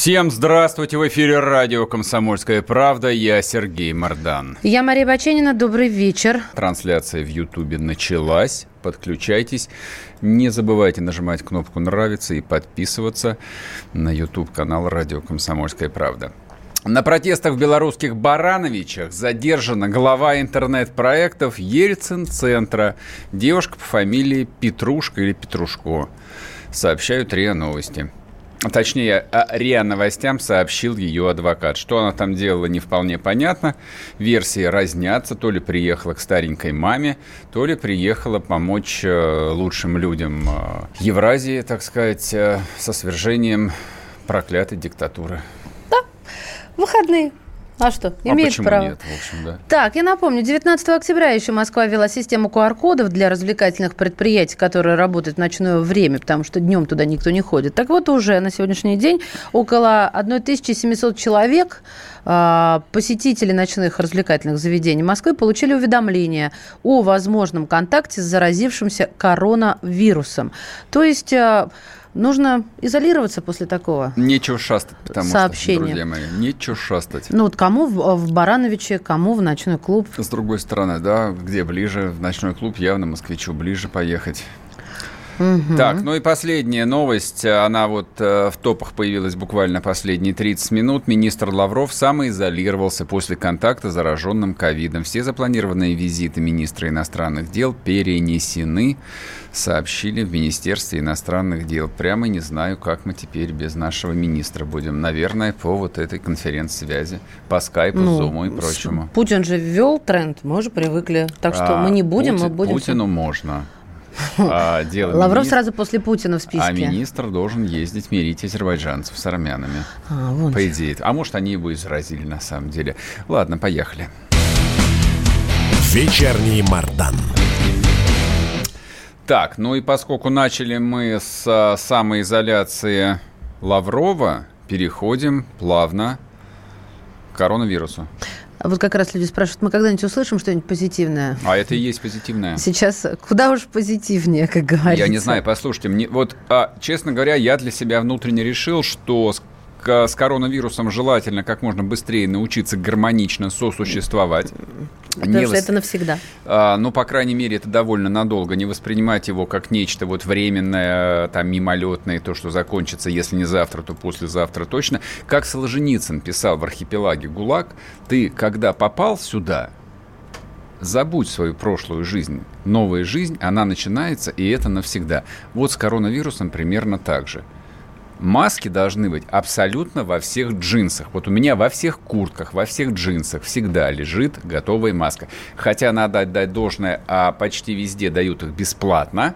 Всем здравствуйте! В эфире радио «Комсомольская правда». Я Сергей Мордан. Я Мария Баченина. Добрый вечер. Трансляция в Ютубе началась. Подключайтесь. Не забывайте нажимать кнопку «Нравится» и подписываться на YouTube-канал «Радио «Комсомольская правда». На протестах в белорусских Барановичах задержана глава интернет-проектов Ельцин-центра, девушка по фамилии Петрушка или Петрушко. Сообщают РИА Новости. Точнее, о РИА Новостям сообщил ее адвокат. Что она там делала, не вполне понятно. Версии разнятся. То ли приехала к старенькой маме, то ли приехала помочь э, лучшим людям э, Евразии, так сказать, э, со свержением проклятой диктатуры. Выходные. А что, А имеет почему право. нет, в общем, да. Так, я напомню, 19 октября еще Москва ввела систему QR-кодов для развлекательных предприятий, которые работают в ночное время, потому что днем туда никто не ходит. Так вот, уже на сегодняшний день около 1700 человек, а, посетители ночных развлекательных заведений Москвы, получили уведомление о возможном контакте с заразившимся коронавирусом. То есть... Нужно изолироваться после такого. Нечего шастать, потому Сообщение. что, друзья мои, нечего шастать. Ну вот кому в, в Барановиче, кому в ночной клуб. С другой стороны, да, где ближе, в ночной клуб явно москвичу ближе поехать. Так, ну и последняя новость, она вот э, в топах появилась буквально последние 30 минут. Министр Лавров самоизолировался после контакта с зараженным ковидом. Все запланированные визиты министра иностранных дел перенесены, сообщили в Министерстве иностранных дел. Прямо не знаю, как мы теперь без нашего министра будем. Наверное, по вот этой конференц-связи, по скайпу, Ну, зуму и прочему. Путин же ввел тренд, мы уже привыкли. Так что А, мы не будем, мы Пути- будем... Путину можно. А дело Лавров сразу после Путина в списке. А министр должен ездить мирить азербайджанцев с армянами. А, вон По идее. А может, они его и заразили на самом деле. Ладно, поехали. Вечерний Мардан. Так, ну и поскольку начали мы с а, самоизоляции Лаврова, переходим плавно к коронавирусу. А Вот как раз люди спрашивают, мы когда-нибудь услышим что-нибудь позитивное? А это и есть позитивное. Сейчас куда уж позитивнее, как говорится. Я не знаю, послушайте, мне вот, а, честно говоря, я для себя внутренне решил, что с, к- с коронавирусом желательно как можно быстрее научиться гармонично сосуществовать. Потому Не что вос- это навсегда. А, ну, по крайней мере, это довольно надолго. Не воспринимать его как нечто вот временное, там, мимолетное, то, что закончится, если не завтра, то послезавтра точно. Как Солженицын писал в «Архипелаге ГУЛАГ», ты, когда попал сюда, забудь свою прошлую жизнь. Новая жизнь, она начинается, и это навсегда. Вот с коронавирусом примерно так же. Маски должны быть абсолютно во всех джинсах. Вот у меня во всех куртках, во всех джинсах всегда лежит готовая маска. Хотя надо отдать должное, а почти везде дают их бесплатно.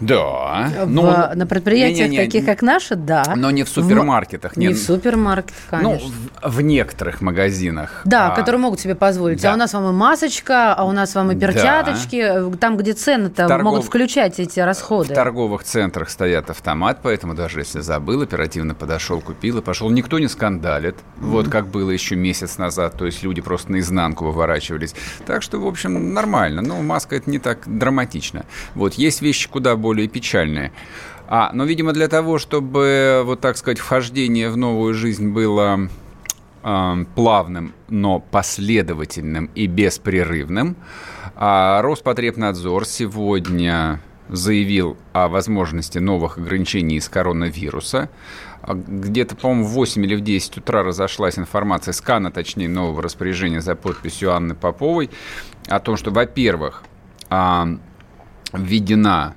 Да. В- Ну, на предприятиях, не-не-не, таких как наши, да. Но не в супермаркетах. Не в супермаркетах, Ну, конечно. в, в некоторых магазинах. Да, А, которые могут себе позволить. да. А у нас вам и масочка, а у нас вам и Да. перчаточки. Там, где цены-то Торгов- могут включать эти расходы. В торговых центрах стоят автомат, поэтому даже если забыл, оперативно подошел, купил и пошел. Никто не скандалит, вот как было еще месяц назад, то есть люди просто наизнанку выворачивались. Так что, в общем, нормально. Но маска это не так драматично. Вот есть вещи куда более печальные. А, но, видимо, для того, чтобы, вот так сказать, вхождение в новую жизнь было э, плавным, но последовательным и беспрерывным. А Роспотребнадзор сегодня заявил о возможности новых ограничений из коронавируса. А Где-то, по-моему, в 8 или в 10 утра разошлась информация, скана, точнее, нового распоряжения за подписью Анны Поповой о том, что, во-первых, а, введена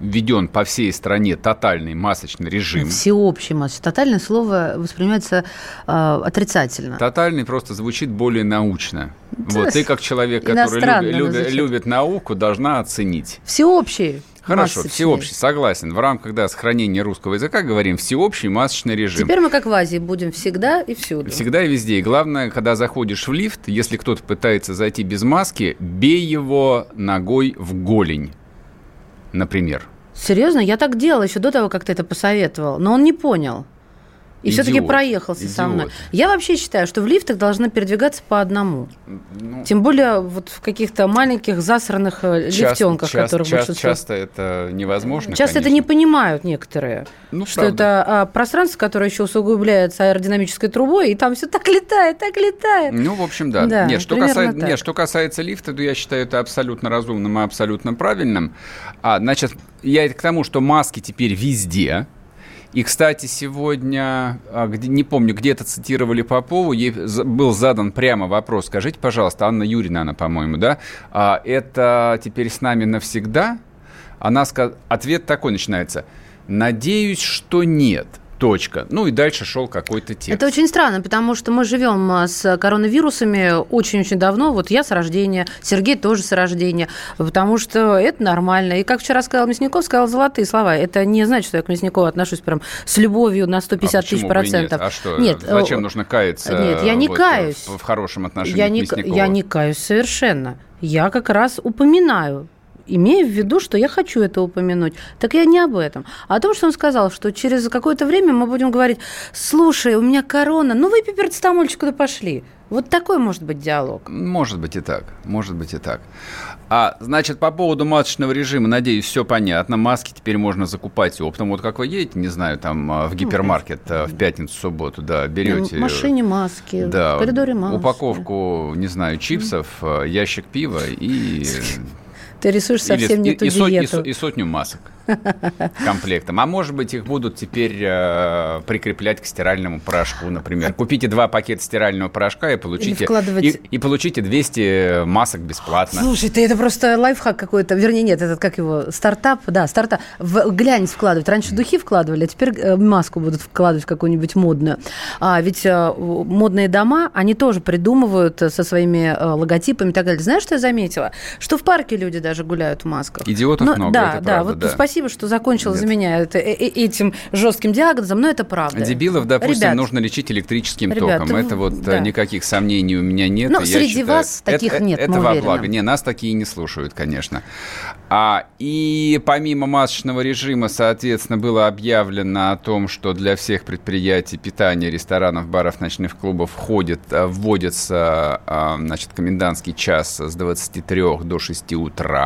введен по всей стране тотальный масочный режим. Всеобщий масс. Тотальное слово воспринимается э, отрицательно. Тотальный просто звучит более научно. Вот ты как человек, который иностранно люби- люби- звучит. любит науку, должна оценить. Всеобщий. Хорошо, всеобщий, согласен. В рамках да, сохранения русского языка говорим всеобщий масочный режим. Теперь мы как в Азии будем всегда и всюду. Всегда и везде. И главное, когда заходишь в лифт, если кто-то пытается зайти без маски, бей его ногой в голень, например. Серьезно? Я так делала еще до того, как ты это посоветовал. Но он не понял. И все-таки проехался Идиот. со мной. Я вообще считаю, что в лифтах должны передвигаться по одному. Ну, Тем более вот в каких-то маленьких засранных э, часто, лифтенках, часто, которые часто, большинство... часто это невозможно. Часто конечно. это не понимают некоторые. Ну, что правда. это а, пространство, которое еще усугубляется аэродинамической трубой, и там все так летает, так летает. Ну, в общем, да. да нет, что касается, нет, что касается лифта, то я считаю это абсолютно разумным и абсолютно правильным. А, значит, я к тому, что маски теперь везде и, кстати, сегодня, а, не помню, где-то цитировали Попову, ей был задан прямо вопрос. Скажите, пожалуйста, Анна Юрьевна, она, по-моему, да? А это теперь с нами навсегда? Она сказ... Ответ такой начинается. Надеюсь, что нет. Точка. Ну и дальше шел какой-то текст. Это очень странно, потому что мы живем а, с коронавирусами очень-очень давно. Вот я с рождения, Сергей тоже с рождения, потому что это нормально. И как вчера сказал Мясников, сказал золотые слова. Это не значит, что я к Мясникову отношусь прям с любовью на 150 а тысяч процентов. Нет? А что? Нет. Зачем нужно каяться? Нет, я не вот каюсь. В, в хорошем отношении я к не, Мясникову? Я не каюсь совершенно. Я как раз упоминаю имея в виду, что я хочу это упомянуть. Так я не об этом. А о том, что он сказал, что через какое-то время мы будем говорить, слушай, у меня корона, ну выпей перцетамольчик, куда пошли. Вот такой может быть диалог. Может быть и так. Может быть и так. А, значит, по поводу масочного режима, надеюсь, все понятно. Маски теперь можно закупать оптом. Вот как вы едете, не знаю, там а, в гипермаркет а, в пятницу, субботу, да, берете... В машине маски, да, в коридоре маски. Упаковку, не знаю, чипсов, ящик пива и ты рисуешь совсем Или, не ту и, диету. И, и сотню масок комплектом. А может быть, их будут теперь э, прикреплять к стиральному порошку, например. Купите два пакета стирального порошка и получите, вкладывать... и, и получите 200 масок бесплатно. Слушай, ты это просто лайфхак какой-то. Вернее, нет, этот как его, стартап, да, стартап. В глянец вкладывать. Раньше духи вкладывали, а теперь э, маску будут вкладывать какую-нибудь модную. А ведь э, модные дома, они тоже придумывают со своими э, логотипами и так далее. Знаешь, что я заметила? Что в парке люди даже гуляют в масках. Идиотов но, много, да, это да, правда, вот да. спасибо что закончил Нет. за меня это, э, э, этим жестким диагнозом, но это правда. Дебилов, допустим, Ребят, нужно лечить электрическим ребят, током. Это вот э, да. никаких сомнений у меня нет. Но среди считаю, вас таких это, нет, Это во благо. Не, нас такие не слушают, конечно. А, и помимо масочного режима, соответственно, было объявлено о том, что для всех предприятий питания, ресторанов, баров, ночных клубов входит, вводится значит, комендантский час с 23 до 6 утра.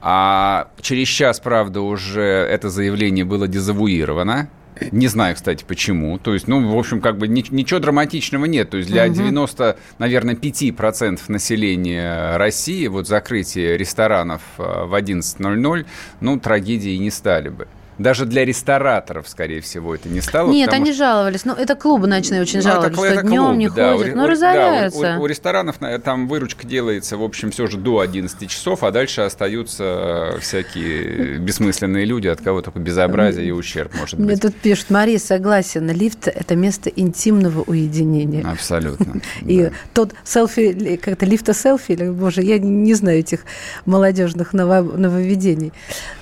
А через час, правда, уже это заявление было дезавуировано. Не знаю, кстати, почему. То есть, ну, в общем, как бы ничего драматичного нет. То есть для 90, наверное, 5% населения России вот закрытие ресторанов э, в 11.00, ну, трагедии не стали бы. Даже для рестораторов, скорее всего, это не стало. Нет, они что... жаловались. Ну, это клубы ночные очень ну, жаловались, это, что это днем клубы, не да, ходят. У, ну, разоряются. Да, у, у, у ресторанов там выручка делается, в общем, все же до 11 часов, а дальше остаются всякие бессмысленные люди, от кого только безобразие и ущерб может быть. Мне тут пишут, Мария, согласен, лифт – это место интимного уединения. Абсолютно. И тот селфи, как-то лифта-селфи, или, боже, я не знаю этих молодежных нововведений.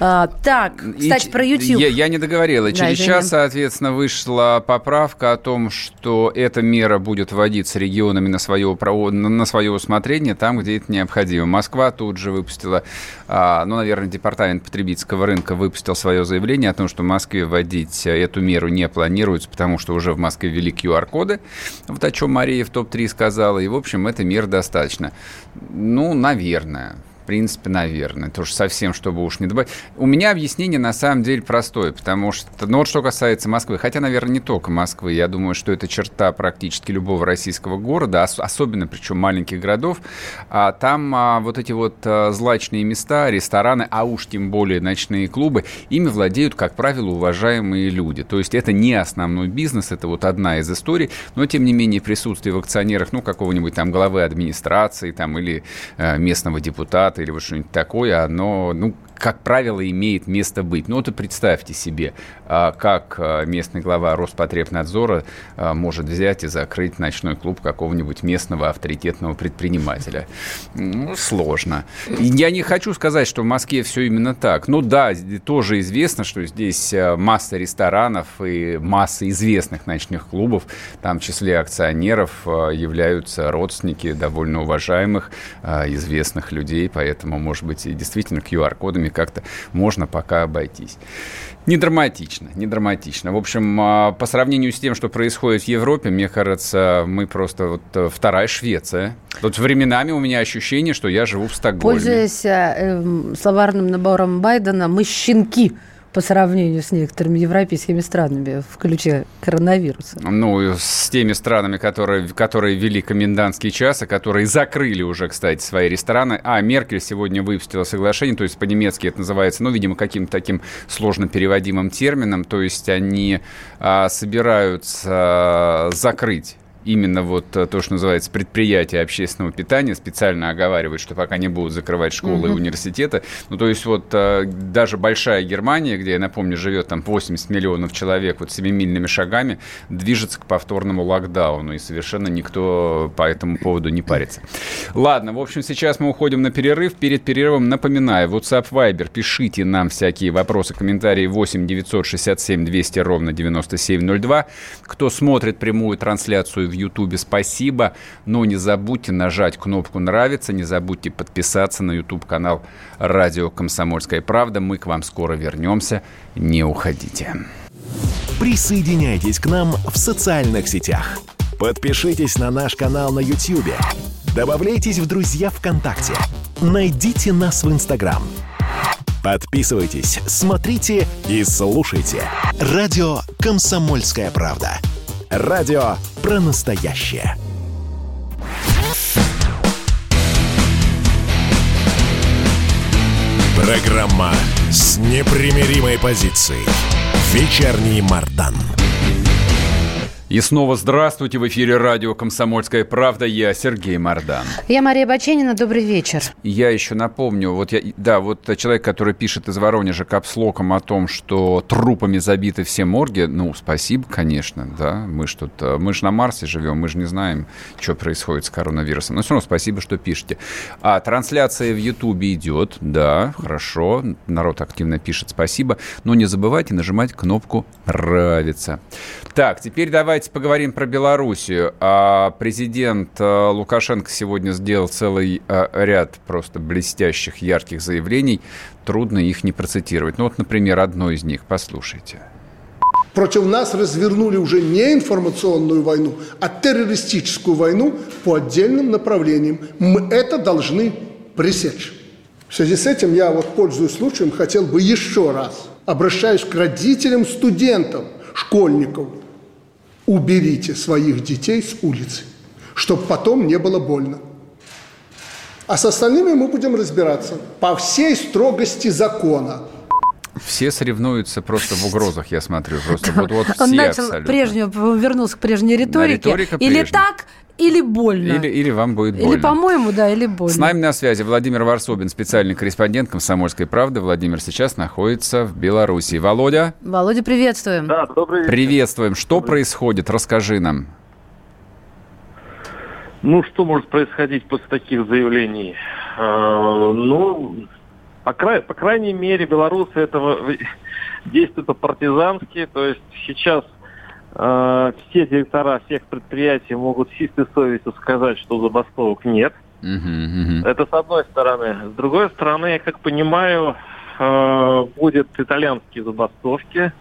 А, так, кстати, про YouTube Я, я не договорила. Через да, час, соответственно, вышла поправка о том, что эта мера будет вводиться регионами на свое, на свое усмотрение, там, где это необходимо. Москва тут же выпустила, а, ну, наверное, департамент потребительского рынка выпустил свое заявление о том, что в Москве вводить эту меру не планируется, потому что уже в Москве ввели QR-коды, вот о чем Мария в топ-3 сказала, и, в общем, этой меры достаточно. Ну, наверное принципе, наверное. Тоже совсем, чтобы уж не добавить. У меня объяснение на самом деле простое, потому что, ну вот что касается Москвы, хотя, наверное, не только Москвы, я думаю, что это черта практически любого российского города, особенно причем маленьких городов, а, там а, вот эти вот а, злачные места, рестораны, а уж тем более ночные клубы, ими владеют, как правило, уважаемые люди. То есть это не основной бизнес, это вот одна из историй, но тем не менее присутствие в акционерах, ну, какого-нибудь там главы администрации там или э, местного депутата, или вот что-нибудь такое, оно, ну, как правило, имеет место быть. Ну вот и представьте себе, а, как а, местный глава Роспотребнадзора а, может взять и закрыть ночной клуб какого-нибудь местного авторитетного предпринимателя. Ну, сложно. Я не хочу сказать, что в Москве все именно так. Ну да, тоже известно, что здесь масса ресторанов и масса известных ночных клубов. Там в числе акционеров являются родственники довольно уважаемых, известных людей. Поэтому, может быть, и действительно QR-кодами как-то можно пока обойтись. Не драматично, не драматично. В общем, а, по сравнению с тем, что происходит в Европе, мне кажется, мы просто вот э, вторая Швеция. Тут временами у меня ощущение, что я живу в Стокгольме. Пользуясь э, словарным набором Байдена, мы щенки по сравнению с некоторыми европейскими странами в ключе коронавируса? Ну, с теми странами, которые, которые ввели комендантский час, а которые закрыли уже, кстати, свои рестораны. А, Меркель сегодня выпустила соглашение, то есть по-немецки это называется, ну, видимо, каким-то таким сложно переводимым термином, то есть они а, собираются закрыть именно вот э, то, что называется предприятие общественного питания, специально оговаривают, что пока не будут закрывать школы угу. и университеты. Ну, то есть вот э, даже большая Германия, где, я напомню, живет там 80 миллионов человек вот семимильными шагами, движется к повторному локдауну, и совершенно никто по этому поводу не парится. Ладно, в общем, сейчас мы уходим на перерыв. Перед перерывом напоминаю, WhatsApp Viber, пишите нам всякие вопросы, комментарии 8 967 200 ровно 9702. Кто смотрит прямую трансляцию в Ютубе, спасибо. Но не забудьте нажать кнопку «Нравится», не забудьте подписаться на YouTube-канал «Радио Комсомольская правда». Мы к вам скоро вернемся. Не уходите. Присоединяйтесь к нам в социальных сетях. Подпишитесь на наш канал на YouTube. Добавляйтесь в друзья ВКонтакте. Найдите нас в Инстаграм. Подписывайтесь, смотрите и слушайте. Радио «Комсомольская правда». Радио про настоящее. Программа с непримиримой позицией. Вечерний Мардан. И снова здравствуйте. В эфире радио «Комсомольская правда». Я Сергей Мордан. Я Мария Баченина. Добрый вечер. Я еще напомню, вот я, да, вот человек, который пишет из Воронежа капслоком о том, что трупами забиты все морги, ну, спасибо, конечно, да, мы ж тут, э, мы же на Марсе живем, мы же не знаем, что происходит с коронавирусом. Но все равно спасибо, что пишете. А трансляция в Ютубе идет, да, хорошо, народ активно пишет, спасибо, но не забывайте нажимать кнопку «Нравится». Так, теперь давай давайте поговорим про Белоруссию. А президент э, Лукашенко сегодня сделал целый э, ряд просто блестящих, ярких заявлений. Трудно их не процитировать. Ну вот, например, одно из них. Послушайте. Против нас развернули уже не информационную войну, а террористическую войну по отдельным направлениям. Мы это должны пресечь. В связи с этим я, вот пользуясь случаем, хотел бы еще раз, обращаюсь к родителям студентов, школьников – уберите своих детей с улицы, чтобы потом не было больно. А с остальными мы будем разбираться по всей строгости закона. Все соревнуются просто в угрозах, я смотрю. Просто вот, вот все Он начал абсолютно. прежнюю, вернулся к прежней риторике. Риторика или прежняя. так, или больно. Или, или вам будет больно. Или, по-моему, да, или больно. С нами на связи Владимир Варсобин, специальный корреспондент «Комсомольской правды». Владимир сейчас находится в Беларуси. Володя? Володя, приветствуем. Да, добрый вечер. Приветствуем. Что добрый. происходит? Расскажи нам. Ну, что может происходить после таких заявлений? А, ну, по, край, по крайней мере, белорусы этого действуют по-партизански. То есть сейчас э, все директора всех предприятий могут чистой совестью сказать, что забастовок нет. Это с одной стороны. С другой стороны, я как понимаю, э, будет итальянские забастовки.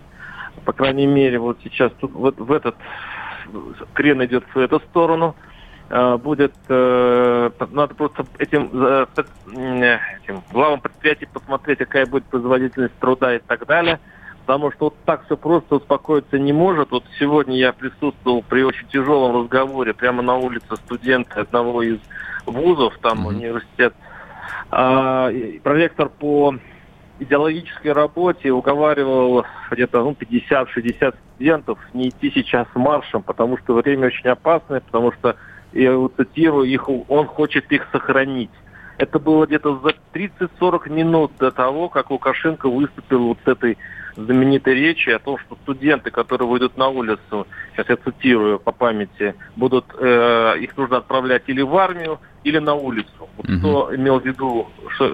По крайней мере, вот сейчас тут вот в этот крен идет в эту сторону. Э, будет, э, надо просто этим, э, этим главам предприятий посмотреть, какая будет производительность труда и так далее потому что вот так все просто успокоиться не может. Вот сегодня я присутствовал при очень тяжелом разговоре прямо на улице студента одного из вузов, там mm-hmm. университет, а, проректор по идеологической работе уговаривал где-то ну, 50-60 студентов не идти сейчас маршем, потому что время очень опасное, потому что, я его цитирую, их, он хочет их сохранить. Это было где-то за 30-40 минут до того, как Лукашенко выступил вот с этой знаменитой речи о том, что студенты, которые выйдут на улицу, сейчас я цитирую по памяти, будут, э, их нужно отправлять или в армию, или на улицу. Вот угу. Кто имел в виду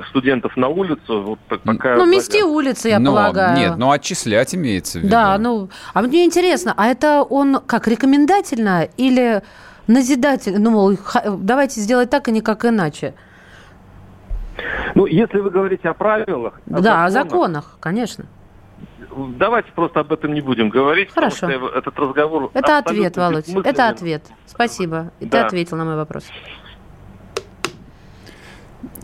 студентов на улицу, вот пока... Ну, мести улицы, я но, полагаю. Нет, ну отчислять имеется в виду. Да, ну, а мне интересно, а это он как, рекомендательно или назидательно? Ну, мол, давайте сделать так, а не как иначе. Ну, если вы говорите о правилах... О да, законах, о законах, конечно давайте просто об этом не будем говорить. Хорошо. Потому что этот разговор... Это ответ, Володь. Это ответ. Спасибо. И да. ты ответил на мой вопрос.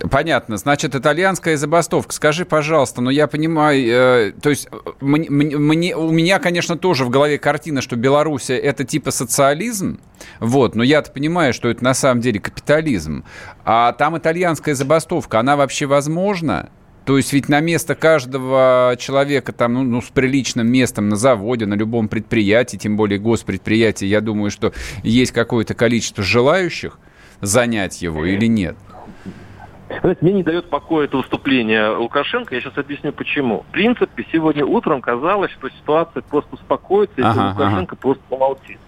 Понятно. Значит, итальянская забастовка. Скажи, пожалуйста, ну я понимаю, э, то есть мне, мне, у меня, конечно, тоже в голове картина, что Белоруссия это типа социализм, вот, но я-то понимаю, что это на самом деле капитализм. А там итальянская забастовка, она вообще возможна? То есть ведь на место каждого человека там, ну, ну, с приличным местом на заводе, на любом предприятии, тем более госпредприятии, я думаю, что есть какое-то количество желающих занять его или нет? Знаете, мне не дает покоя это выступление Лукашенко. Я сейчас объясню почему. В принципе, сегодня утром казалось, что ситуация просто успокоится, если ага, Лукашенко ага. просто помолчит.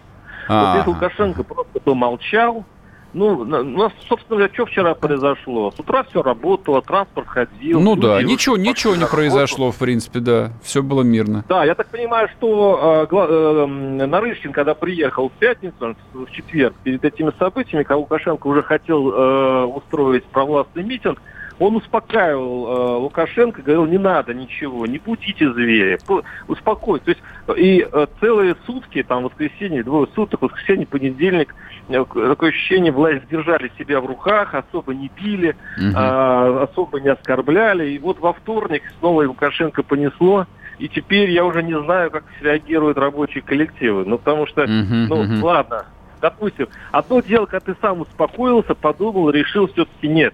Вот если Лукашенко просто помолчал, ну, ну, собственно говоря, что вчера произошло? С утра все работало, транспорт ходил. Ну да, ничего, ничего не произошло, в принципе, да. Все было мирно. Да, я так понимаю, что э, э, Нарышкин, когда приехал в пятницу, в четверг, перед этими событиями, когда Лукашенко уже хотел э, устроить провластный митинг, он успокаивал э, Лукашенко, говорил, не надо ничего, не будите зверя, успокойте. То есть и э, целые сутки, там воскресенье, двое суток, воскресенье, понедельник, э, такое ощущение, власть держали себя в руках, особо не били, угу. э, особо не оскорбляли. И вот во вторник снова Лукашенко понесло. И теперь я уже не знаю, как реагируют рабочие коллективы. Ну, потому что, ну, ладно, допустим, одно дело, когда ты сам успокоился, подумал, решил, все-таки нет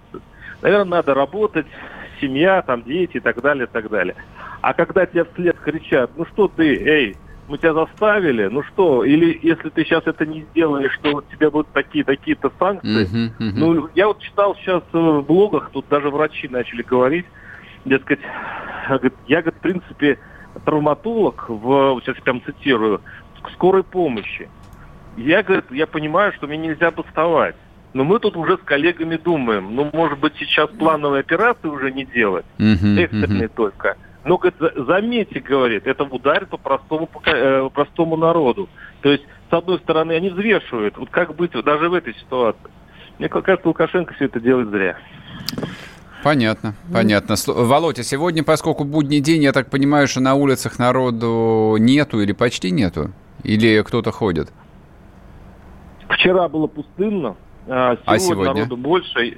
наверное, надо работать, семья, там, дети и так далее, и так далее. А когда тебе вслед кричат, ну что ты, эй, мы тебя заставили, ну что, или если ты сейчас это не сделаешь, что у тебя будут такие-такие-то санкции. Uh-huh, uh-huh. Ну, я вот читал сейчас в блогах, тут даже врачи начали говорить, дескать, я, говорит, в принципе, травматолог, в, сейчас я прям цитирую, скорой помощи. Я, говорит, я понимаю, что мне нельзя бастовать. Но мы тут уже с коллегами думаем, ну, может быть, сейчас плановые операции уже не делать, uh-huh, экстренные uh-huh. только. Но, говорит, заметьте, говорит, это ударит по простому, по э, простому народу. То есть, с одной стороны, они взвешивают, вот как быть даже в этой ситуации. Мне кажется, Лукашенко все это делает зря. Понятно, понятно. Володя, сегодня, поскольку будний день, я так понимаю, что на улицах народу нету или почти нету? Или кто-то ходит? Вчера было пустынно, сегодня, а сегодня? народу больше, и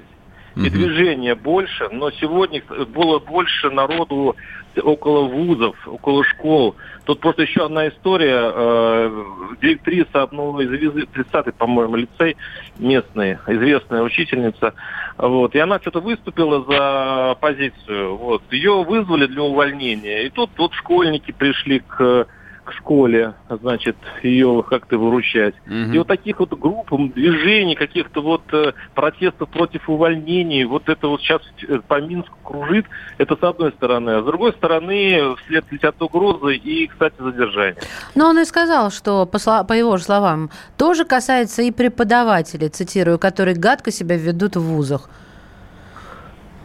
угу. движения больше, но сегодня было больше народу около вузов, около школ. Тут просто еще одна история. Э, директриса одного из 30-й, по-моему, лицей местный, известная учительница, вот, и она что-то выступила за позицию. Вот, ее вызвали для увольнения. И тут вот школьники пришли к к школе, значит, ее как-то выручать. Угу. И вот таких вот групп, движений, каких-то вот э, протестов против увольнений, вот это вот сейчас э, по Минску кружит, это с одной стороны. А с другой стороны, вслед летят угрозы и, кстати, задержание. Но он и сказал, что, по, по его же словам, тоже касается и преподавателей, цитирую, которые гадко себя ведут в вузах.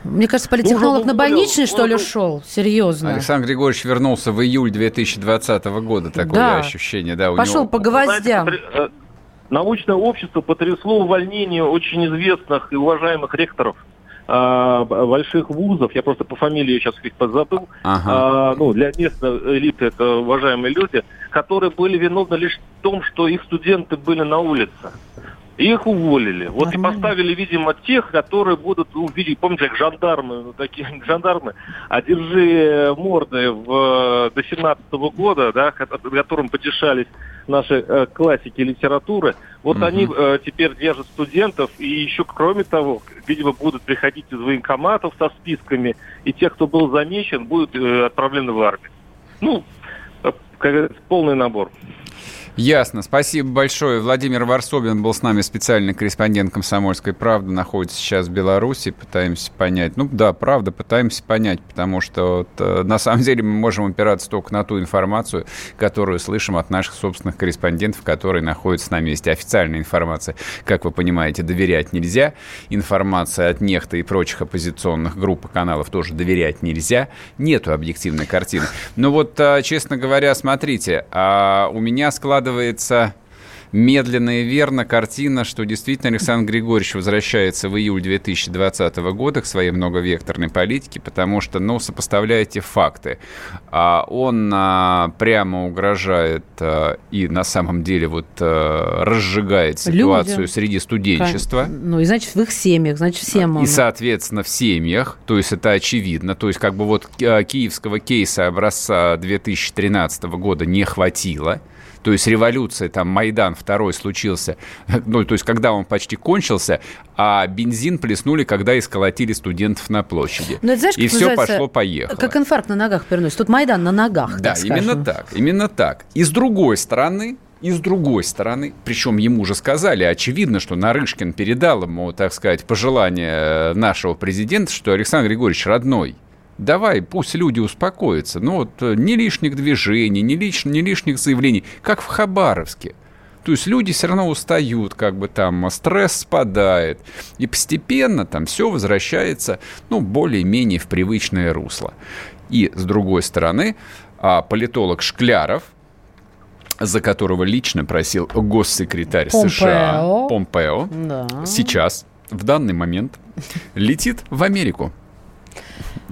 Мне кажется, политтехнолог ну, на больничный, что ли, шел? Серьезно. Александр Григорьевич вернулся в июль 2020 года. Такое да. ощущение. Да, Пошел него... по гвоздям. Знаете, э, научное общество потрясло увольнение очень известных и уважаемых ректоров а, больших вузов, я просто по фамилии сейчас их подзабыл, ага. а, ну, для местной элиты это уважаемые люди, которые были виновны лишь в том, что их студенты были на улице. Их уволили. Вот Нормально. и поставили, видимо, тех, которые будут, ну, видите, помните, как жандармы, ну, такие жандармы, одержи морды в, до 17 -го года, да, которым потешались наши э, классики литературы. Вот угу. они э, теперь держат студентов, и еще, кроме того, видимо, будут приходить из военкоматов со списками, и те, кто был замечен, будут э, отправлены в армию. Ну, э, как полный набор. Ясно. Спасибо большое. Владимир Варсобин был с нами специальный корреспондент «Комсомольской правды». Находится сейчас в Беларуси. Пытаемся понять. Ну да, правда, пытаемся понять, потому что вот, э, на самом деле мы можем опираться только на ту информацию, которую слышим от наших собственных корреспондентов, которые находятся на месте. Официальная информация, как вы понимаете, доверять нельзя. Информация от нехта и прочих оппозиционных групп и каналов тоже доверять нельзя. Нету объективной картины. Но вот, э, честно говоря, смотрите, а у меня складывается медленно и верно картина, что действительно Александр Григорьевич возвращается в июль 2020 года к своей многовекторной политике, потому что, ну, сопоставляете факты. А он а, прямо угрожает а, и на самом деле вот разжигает ситуацию Людям. среди студенчества. Ну, и значит, в их семьях, значит, всем. И, соответственно, в семьях, то есть это очевидно. То есть как бы вот киевского кейса образца 2013 года не хватило то есть революция, там, Майдан второй случился, ну, то есть когда он почти кончился, а бензин плеснули, когда исколотили студентов на площади. Но ну, это, знаешь, и все пошло-поехало. Как инфаркт на ногах переносит. Тут Майдан на ногах, Да, так именно так, именно так. И с другой стороны, и с другой стороны, причем ему же сказали, очевидно, что Нарышкин передал ему, так сказать, пожелание нашего президента, что Александр Григорьевич родной – давай, пусть люди успокоятся. Ну вот э, ни лишних движений, ни, лиш, ни лишних заявлений, как в Хабаровске. То есть люди все равно устают, как бы там стресс спадает. И постепенно там все возвращается, ну, более-менее в привычное русло. И, с другой стороны, а, политолог Шкляров, за которого лично просил госсекретарь Помпео. США Помпео, да. сейчас, в данный момент, летит в Америку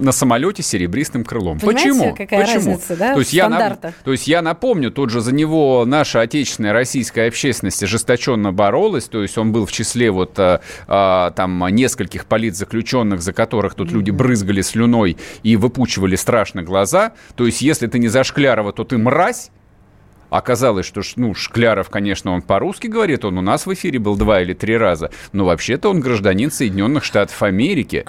на самолете с серебристым крылом. Понимаете, Почему? какая Почему? разница, да, то есть, я на, то есть я напомню, тут же за него наша отечественная российская общественность ожесточенно боролась, то есть он был в числе вот а, а, там нескольких политзаключенных, за которых тут mm-hmm. люди брызгали слюной и выпучивали страшно глаза. То есть если ты не за Шклярова, то ты мразь. Оказалось, что ну, Шкляров, конечно, он по-русски говорит, он у нас в эфире был два или три раза, но вообще-то он гражданин Соединенных Штатов Америки.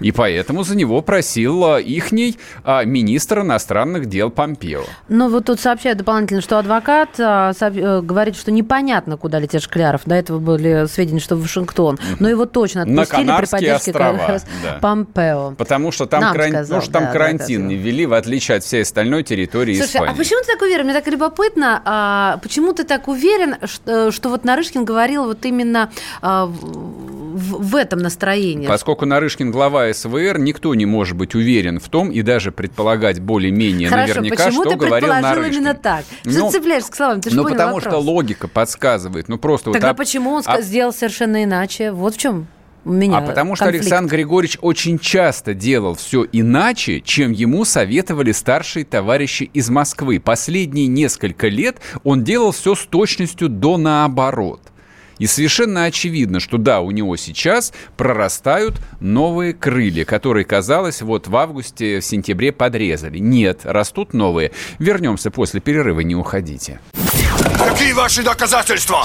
И поэтому за него просил а, ихний а, министр иностранных дел Помпео. Но вот тут сообщают дополнительно, что адвокат а, э, говорит, что непонятно, куда летит Шкляров. До этого были сведения, что в Вашингтон. Но его точно отпустили На при поддержке острова, да. Помпео. Потому что там, кран... сказал, ну, что там да, карантин да, не ввели, в отличие от всей остальной территории Слушай, Испании. а почему ты так уверен? Мне так любопытно, а, почему ты так уверен, что, что вот Нарышкин говорил вот именно а, в, в этом настроении? Поскольку Нарышкин глава СВР, никто не может быть уверен в том и даже предполагать более-менее Хорошо, наверняка, почему что ты говорил Нарышкин. именно так? Что ну, цепляешься к словам? Ты ну, потому вопрос. что логика подсказывает. Ну, просто Тогда вот, почему он а... сделал совершенно иначе? Вот в чем у меня а потому конфликт. что Александр Григорьевич очень часто делал все иначе, чем ему советовали старшие товарищи из Москвы. Последние несколько лет он делал все с точностью до наоборот. И совершенно очевидно, что да, у него сейчас прорастают новые крылья, которые, казалось, вот в августе, в сентябре подрезали. Нет, растут новые. Вернемся после перерыва, не уходите. Какие ваши доказательства?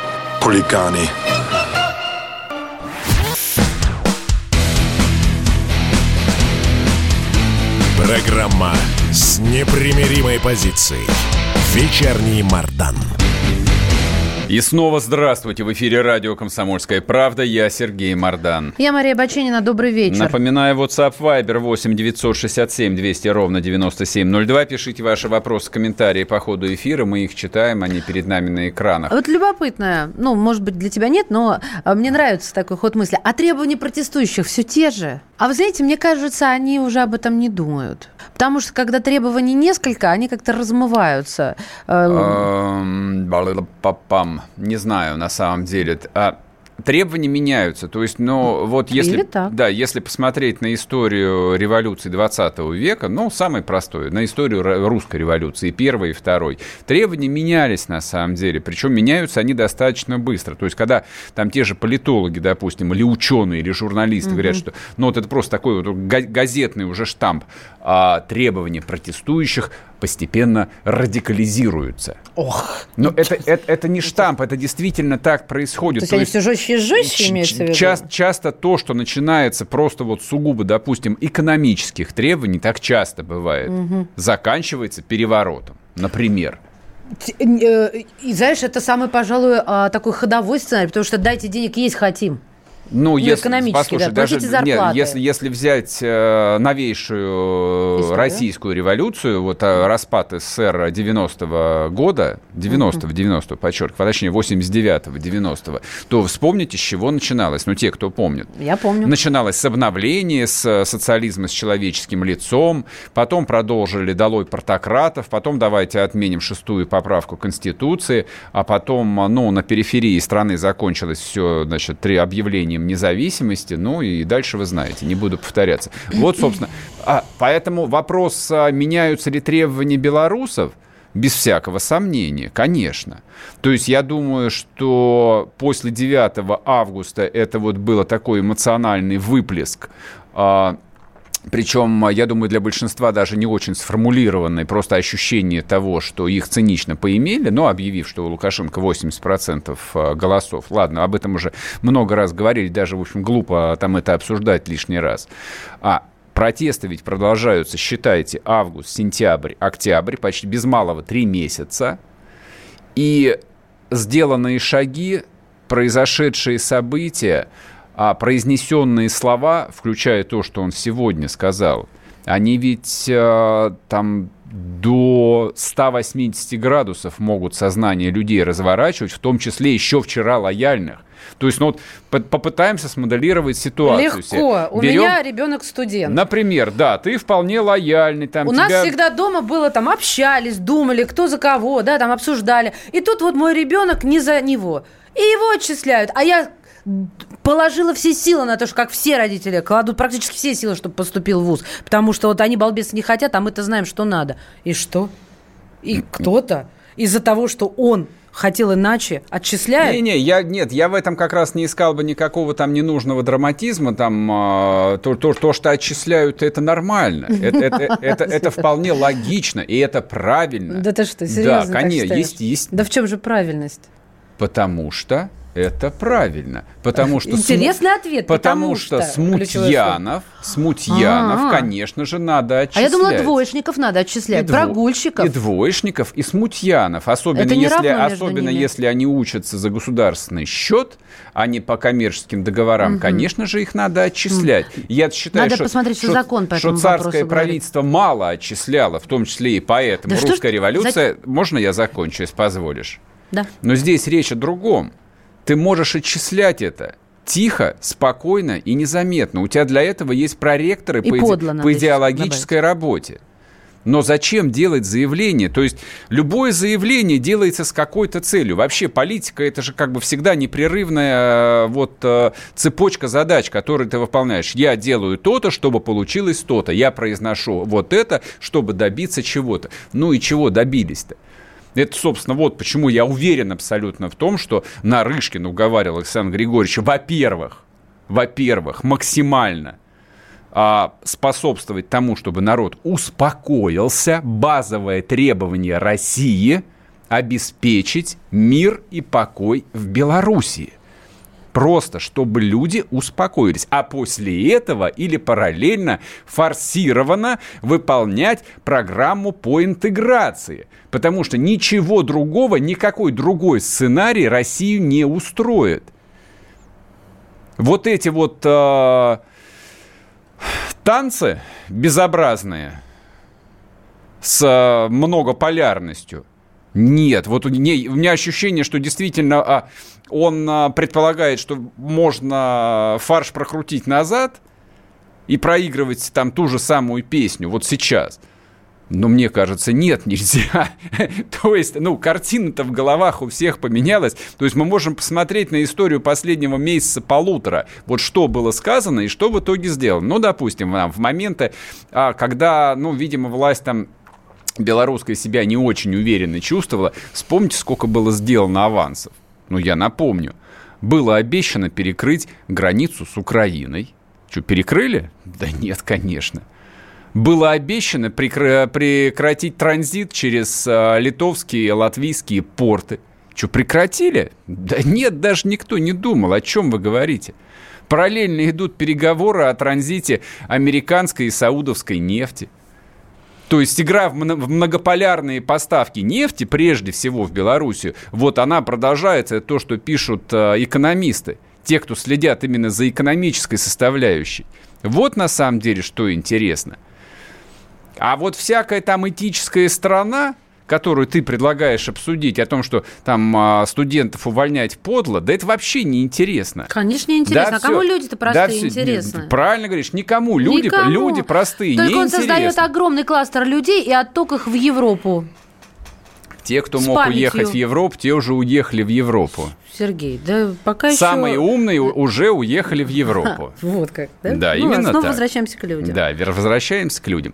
Хулиганы. Программа с непримиримой позицией. Вечерний Мардан. И снова здравствуйте. В эфире радио «Комсомольская правда». Я Сергей Мордан. Я Мария Баченина. Добрый вечер. Напоминаю, WhatsApp Viber 8 967 200 ровно 9702. Пишите ваши вопросы, комментарии по ходу эфира. Мы их читаем, они перед нами на экранах. Вот любопытно, ну, может быть, для тебя нет, но а, мне нравится такой ход мысли. А требования протестующих все те же? А вы знаете, мне кажется, они уже об этом не думают. Потому что когда требований несколько, они как-то размываются. Э, Эм, бла-бла-бла-пам. Не знаю, на самом деле. Требования меняются. То есть, ну, вот если, да, если посмотреть на историю революции 20 века, ну, самый простой, на историю русской революции, первой и второй, требования менялись на самом деле. Причем меняются они достаточно быстро. То есть, когда там те же политологи, допустим, или ученые, или журналисты говорят, что, ну, вот это просто такой вот га- газетный уже штамп, а требования протестующих постепенно радикализируются. Ох. Но это, это, это не штамп, это действительно так происходит. То есть они все жестче и жестче, имеется в виду? часто, часто то, что начинается просто вот сугубо, допустим, экономических требований, так часто бывает, заканчивается переворотом, например. Э, И знаешь, это самый, пожалуй, а, такой ходовой сценарий, потому что дайте денег есть хотим. Ну, если, экономически, послушай, да, даже нет, если, если взять э, новейшую Историю. российскую революцию, вот э, распад СССР 90-го года, 90-го, 90-го, подчеркиваю, а точнее 89-го, 90-го, то вспомните, с чего начиналось, ну, те, кто помнит. Я помню. Начиналось с обновления, с э, социализма с человеческим лицом, потом продолжили долой портократов, потом давайте отменим шестую поправку Конституции, а потом, э, ну, на периферии страны закончилось все, значит, три объявлением независимости, ну, и дальше вы знаете, не буду повторяться. Вот, собственно, а, поэтому вопрос, а, меняются ли требования белорусов, без всякого сомнения, конечно. То есть я думаю, что после 9 августа это вот было такой эмоциональный выплеск а, причем, я думаю, для большинства даже не очень сформулированное просто ощущение того, что их цинично поимели, но объявив, что у Лукашенко 80% голосов. Ладно, об этом уже много раз говорили, даже, в общем, глупо там это обсуждать лишний раз. А протесты ведь продолжаются, считайте, август, сентябрь, октябрь, почти без малого три месяца. И сделанные шаги, произошедшие события, а произнесенные слова, включая то, что он сегодня сказал, они ведь э, там до 180 градусов могут сознание людей разворачивать, в том числе еще вчера лояльных. То есть, ну вот по- попытаемся смоделировать ситуацию. себе. Легко. У Берем, меня ребенок студент. Например, да, ты вполне лояльный. Там, У тебя... нас всегда дома было там общались, думали, кто за кого, да, там обсуждали. И тут вот мой ребенок не за него. И его отчисляют. А я положила все силы на то, что как все родители кладут практически все силы, чтобы поступил в ВУЗ. Потому что вот они, балбесы, не хотят, а мы-то знаем, что надо. И что? И кто-то из-за того, что он хотел иначе, отчисляет. Не-не, я, нет, я в этом как раз не искал бы никакого там ненужного драматизма, там, а, то, то, то, что отчисляют, это нормально, это, это, это, это вполне логично, и это правильно. Да ты что, серьезно Да, конечно, есть, есть, Да в чем же правильность? потому что это правильно, потому что... Интересный ответ, Потому, потому что, что, смутьянов, смутьянов, А-а. конечно же, надо А отчислять. я думала, двоечников надо отчислять, И прогульщиков. И двоечников, и смутьянов. Особенно, если, особенно ними. если они учатся за государственный счет, а не по коммерческим договорам, конечно же, их надо отчислять. Я считаю, Надо что, посмотреть, что закон по что этому царское вопросу говорит. правительство мало отчисляло, в том числе и поэтому. Да что Русская революция... Можно я закончу, если позволишь? Да. Но здесь речь о другом. Ты можешь отчислять это тихо, спокойно и незаметно. У тебя для этого есть проректоры И по, подло по идеологической работе. Но зачем делать заявление? То есть любое заявление делается с какой-то целью. Вообще политика это же как бы всегда непрерывная э, вот э, цепочка задач, которые ты выполняешь. Я делаю то-то, чтобы получилось то-то. Я произношу вот это, чтобы добиться чего-то. Ну и чего добились-то? Это, собственно, вот почему я уверен абсолютно в том, что Нарышкин уговаривал Александра Григорьевича, во-первых, во-первых, максимально а, способствовать тому, чтобы народ успокоился, базовое требование России обеспечить мир и покой в Белоруссии. Просто, чтобы люди успокоились. А после этого или параллельно форсированно выполнять программу по интеграции. Потому что ничего другого, никакой другой сценарий Россию не устроит. Вот эти вот э, танцы безобразные с э, многополярностью. Нет, вот у, меня ощущение, что действительно а, он а, предполагает, что можно фарш прокрутить назад, и проигрывать там ту же самую песню вот сейчас – но мне кажется, нет, нельзя. То есть, ну, картина-то в головах у всех поменялась. То есть мы можем посмотреть на историю последнего месяца полутора. Вот что было сказано и что в итоге сделано. Ну, допустим, в моменты, а, когда, ну, видимо, власть там белорусская себя не очень уверенно чувствовала, вспомните, сколько было сделано авансов. Ну, я напомню. Было обещано перекрыть границу с Украиной. Что, перекрыли? Да нет, конечно было обещано прекратить транзит через а, литовские и латвийские порты. Что, прекратили? Да нет, даже никто не думал. О чем вы говорите? Параллельно идут переговоры о транзите американской и саудовской нефти. То есть игра в многополярные поставки нефти, прежде всего в Белоруссию, вот она продолжается, это то, что пишут а, экономисты, те, кто следят именно за экономической составляющей. Вот на самом деле, что интересно – а вот всякая там этическая сторона, которую ты предлагаешь обсудить, о том, что там а, студентов увольнять подло, да это вообще не интересно. Конечно, не интересно. Да, а все, кому люди-то простые да, интересны? Правильно говоришь, никому. Люди, никому. люди простые, Только он создает огромный кластер людей и отток их в Европу. Те, кто С мог памятью. уехать в Европу, те уже уехали в Европу. Сергей, да пока Самые еще... умные уже уехали в Европу. Вот как, да? Да, ну, именно снова так. возвращаемся к людям. Да, возвращаемся к людям.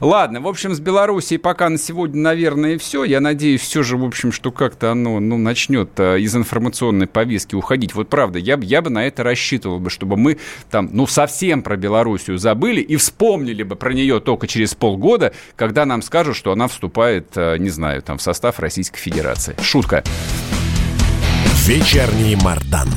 Ладно, в общем, с Белоруссией пока на сегодня, наверное, все. Я надеюсь, все же, в общем, что как-то оно ну, начнет а, из информационной повестки уходить. Вот правда, я, я бы на это рассчитывал бы, чтобы мы там, ну, совсем про Белоруссию забыли и вспомнили бы про нее только через полгода, когда нам скажут, что она вступает, а, не знаю, там, в состав Российской Федерации. Шутка. Вечерний Мардан.